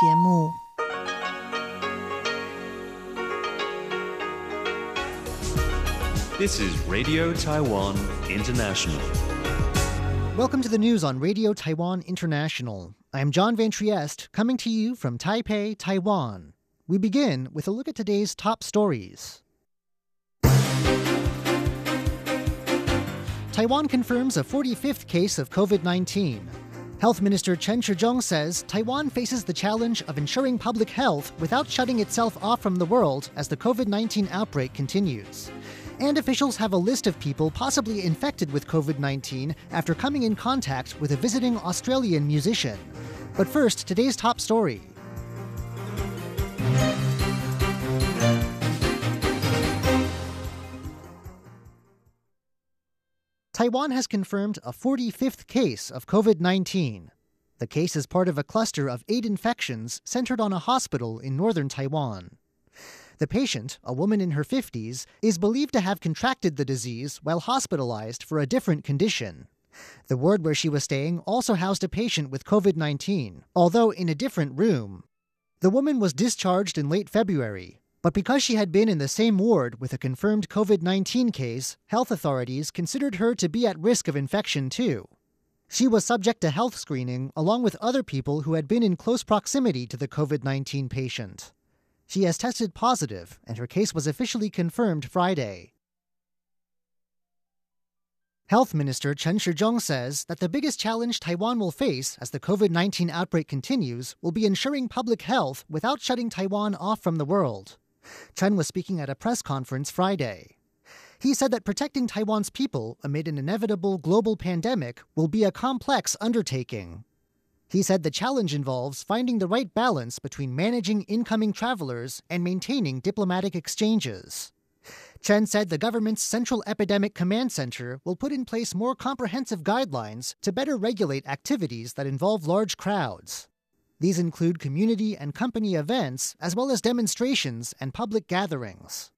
节目。This is Radio Taiwan International. Welcome to the news on Radio Taiwan International. I am John Van Trieste, coming to you from Taipei, Taiwan. We begin with a look at today's top stories. Taiwan confirms a 45th case of COVID 19. Health Minister Chen Shizhong says Taiwan faces the challenge of ensuring public health without shutting itself off from the world as the COVID 19 outbreak continues. And officials have a list of people possibly infected with COVID 19 after coming in contact with a visiting Australian musician. But first, today's top story. Taiwan has confirmed a 45th case of COVID 19. The case is part of a cluster of eight infections centered on a hospital in northern Taiwan. The patient, a woman in her 50s, is believed to have contracted the disease while hospitalized for a different condition. The ward where she was staying also housed a patient with COVID 19, although in a different room. The woman was discharged in late February, but because she had been in the same ward with a confirmed COVID 19 case, health authorities considered her to be at risk of infection too. She was subject to health screening along with other people who had been in close proximity to the COVID 19 patient. She has tested positive, and her case was officially confirmed Friday. Health Minister Chen Shizhong says that the biggest challenge Taiwan will face as the COVID 19 outbreak continues will be ensuring public health without shutting Taiwan off from the world. Chen was speaking at a press conference Friday. He said that protecting Taiwan's people amid an inevitable global pandemic will be a complex undertaking. He said the challenge involves finding the right balance between managing incoming travelers and maintaining diplomatic exchanges. Chen said the government's Central Epidemic Command Center will put in place more comprehensive guidelines to better regulate activities that involve large crowds. These include community and company events, as well as demonstrations and public gatherings.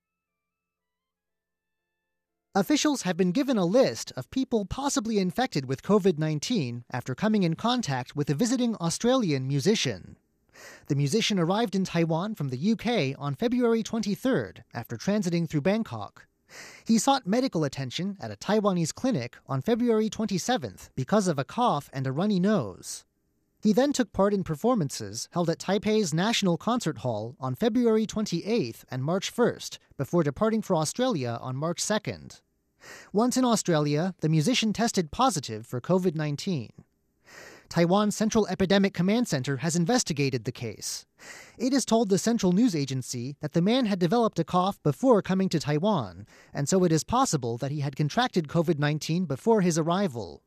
Officials have been given a list of people possibly infected with COVID 19 after coming in contact with a visiting Australian musician. The musician arrived in Taiwan from the UK on February 23rd after transiting through Bangkok. He sought medical attention at a Taiwanese clinic on February 27th because of a cough and a runny nose. He then took part in performances held at Taipei's National Concert Hall on February 28th and March 1st before departing for Australia on March 2nd. Once in Australia, the musician tested positive for COVID 19. Taiwan's Central Epidemic Command Center has investigated the case. It has told the Central News Agency that the man had developed a cough before coming to Taiwan, and so it is possible that he had contracted COVID 19 before his arrival.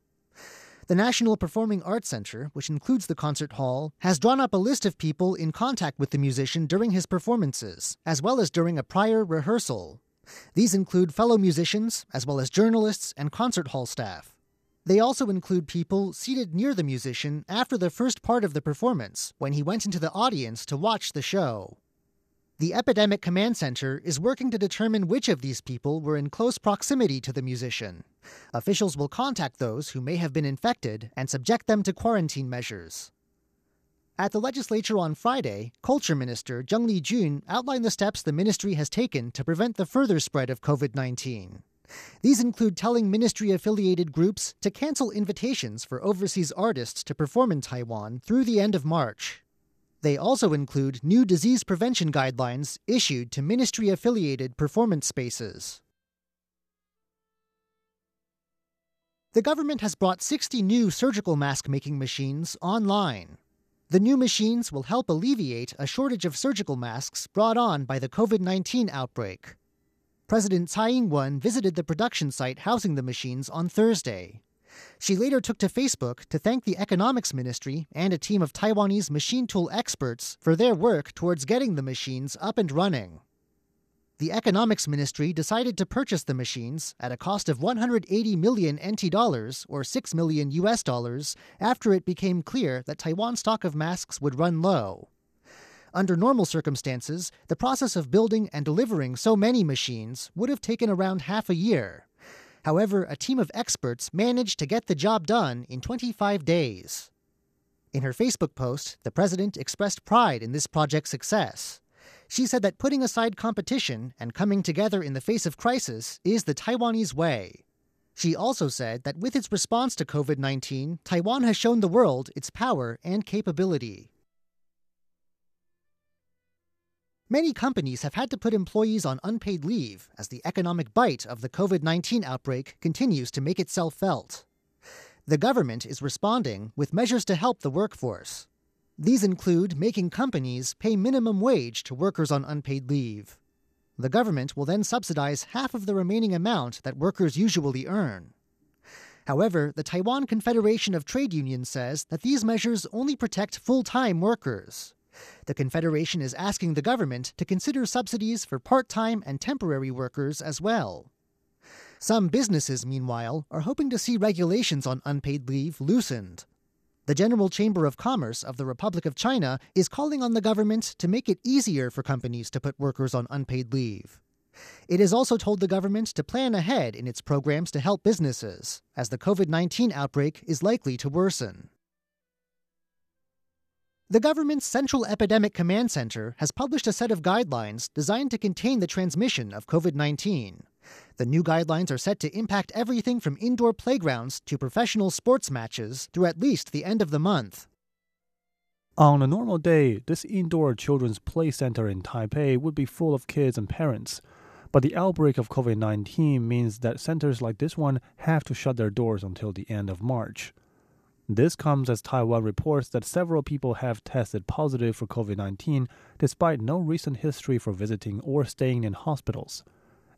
The National Performing Arts Center, which includes the concert hall, has drawn up a list of people in contact with the musician during his performances, as well as during a prior rehearsal. These include fellow musicians, as well as journalists and concert hall staff. They also include people seated near the musician after the first part of the performance, when he went into the audience to watch the show. The Epidemic Command Center is working to determine which of these people were in close proximity to the musician. Officials will contact those who may have been infected and subject them to quarantine measures. At the legislature on Friday, Culture Minister Zheng Li-jun outlined the steps the ministry has taken to prevent the further spread of COVID-19. These include telling ministry affiliated groups to cancel invitations for overseas artists to perform in Taiwan through the end of March. They also include new disease prevention guidelines issued to ministry affiliated performance spaces. The government has brought 60 new surgical mask making machines online. The new machines will help alleviate a shortage of surgical masks brought on by the COVID 19 outbreak. President Tsai Ing wen visited the production site housing the machines on Thursday. She later took to Facebook to thank the Economics Ministry and a team of Taiwanese machine tool experts for their work towards getting the machines up and running. The Economics Ministry decided to purchase the machines at a cost of 180 million NT dollars or 6 million US dollars after it became clear that Taiwan's stock of masks would run low. Under normal circumstances, the process of building and delivering so many machines would have taken around half a year. However, a team of experts managed to get the job done in 25 days. In her Facebook post, the president expressed pride in this project's success. She said that putting aside competition and coming together in the face of crisis is the Taiwanese way. She also said that with its response to COVID 19, Taiwan has shown the world its power and capability. Many companies have had to put employees on unpaid leave as the economic bite of the COVID 19 outbreak continues to make itself felt. The government is responding with measures to help the workforce. These include making companies pay minimum wage to workers on unpaid leave. The government will then subsidize half of the remaining amount that workers usually earn. However, the Taiwan Confederation of Trade Unions says that these measures only protect full time workers. The Confederation is asking the government to consider subsidies for part time and temporary workers as well. Some businesses, meanwhile, are hoping to see regulations on unpaid leave loosened. The General Chamber of Commerce of the Republic of China is calling on the government to make it easier for companies to put workers on unpaid leave. It has also told the government to plan ahead in its programs to help businesses, as the COVID 19 outbreak is likely to worsen. The government's Central Epidemic Command Center has published a set of guidelines designed to contain the transmission of COVID 19. The new guidelines are set to impact everything from indoor playgrounds to professional sports matches through at least the end of the month. On a normal day, this indoor children's play center in Taipei would be full of kids and parents. But the outbreak of COVID 19 means that centers like this one have to shut their doors until the end of March. This comes as Taiwan reports that several people have tested positive for COVID 19 despite no recent history for visiting or staying in hospitals.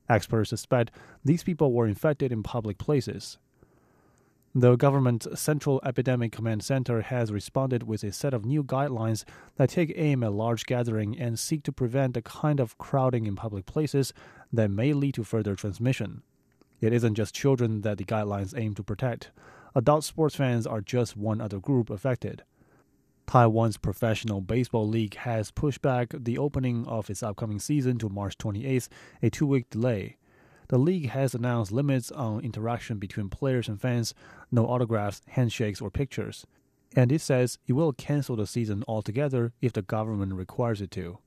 Experts suspect these people were infected in public places. The government's Central Epidemic Command Center has responded with a set of new guidelines that take aim at large gathering and seek to prevent the kind of crowding in public places that may lead to further transmission. It isn't just children that the guidelines aim to protect. Adult sports fans are just one other group affected. Taiwan's Professional Baseball League has pushed back the opening of its upcoming season to March 28th, a two week delay. The league has announced limits on interaction between players and fans, no autographs, handshakes, or pictures. And it says it will cancel the season altogether if the government requires it to.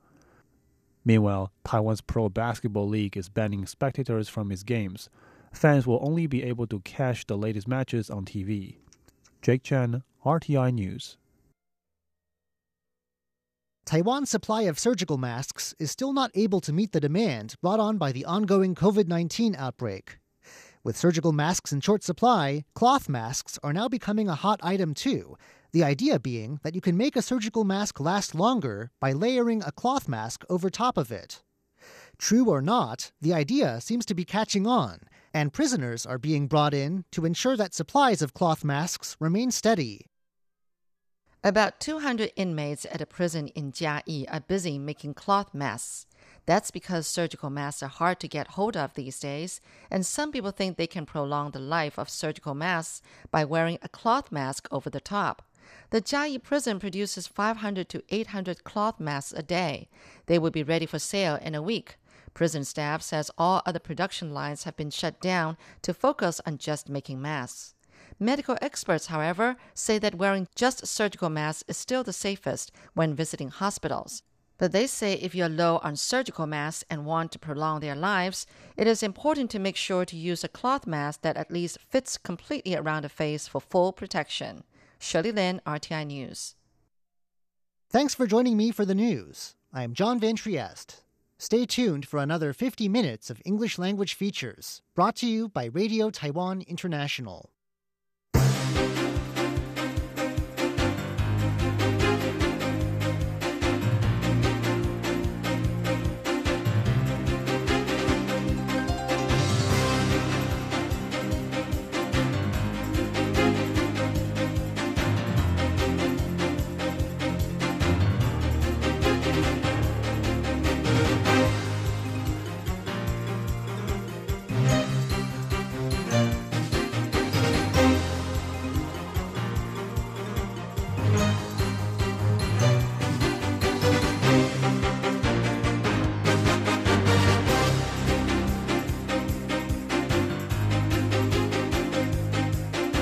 Meanwhile, Taiwan's Pro Basketball League is banning spectators from its games. Fans will only be able to catch the latest matches on TV. Jake Chen, RTI News. Taiwan's supply of surgical masks is still not able to meet the demand brought on by the ongoing COVID 19 outbreak. With surgical masks in short supply, cloth masks are now becoming a hot item too. The idea being that you can make a surgical mask last longer by layering a cloth mask over top of it. True or not, the idea seems to be catching on, and prisoners are being brought in to ensure that supplies of cloth masks remain steady. About 200 inmates at a prison in Jiayi are busy making cloth masks. That's because surgical masks are hard to get hold of these days, and some people think they can prolong the life of surgical masks by wearing a cloth mask over the top. The Jiayi prison produces 500 to 800 cloth masks a day. They will be ready for sale in a week. Prison staff says all other production lines have been shut down to focus on just making masks. Medical experts, however, say that wearing just surgical masks is still the safest when visiting hospitals. But they say if you're low on surgical masks and want to prolong their lives, it is important to make sure to use a cloth mask that at least fits completely around the face for full protection. Shirley Lin, RTI News. Thanks for joining me for the news. I'm John Van Trieste. Stay tuned for another 50 minutes of English language features brought to you by Radio Taiwan International.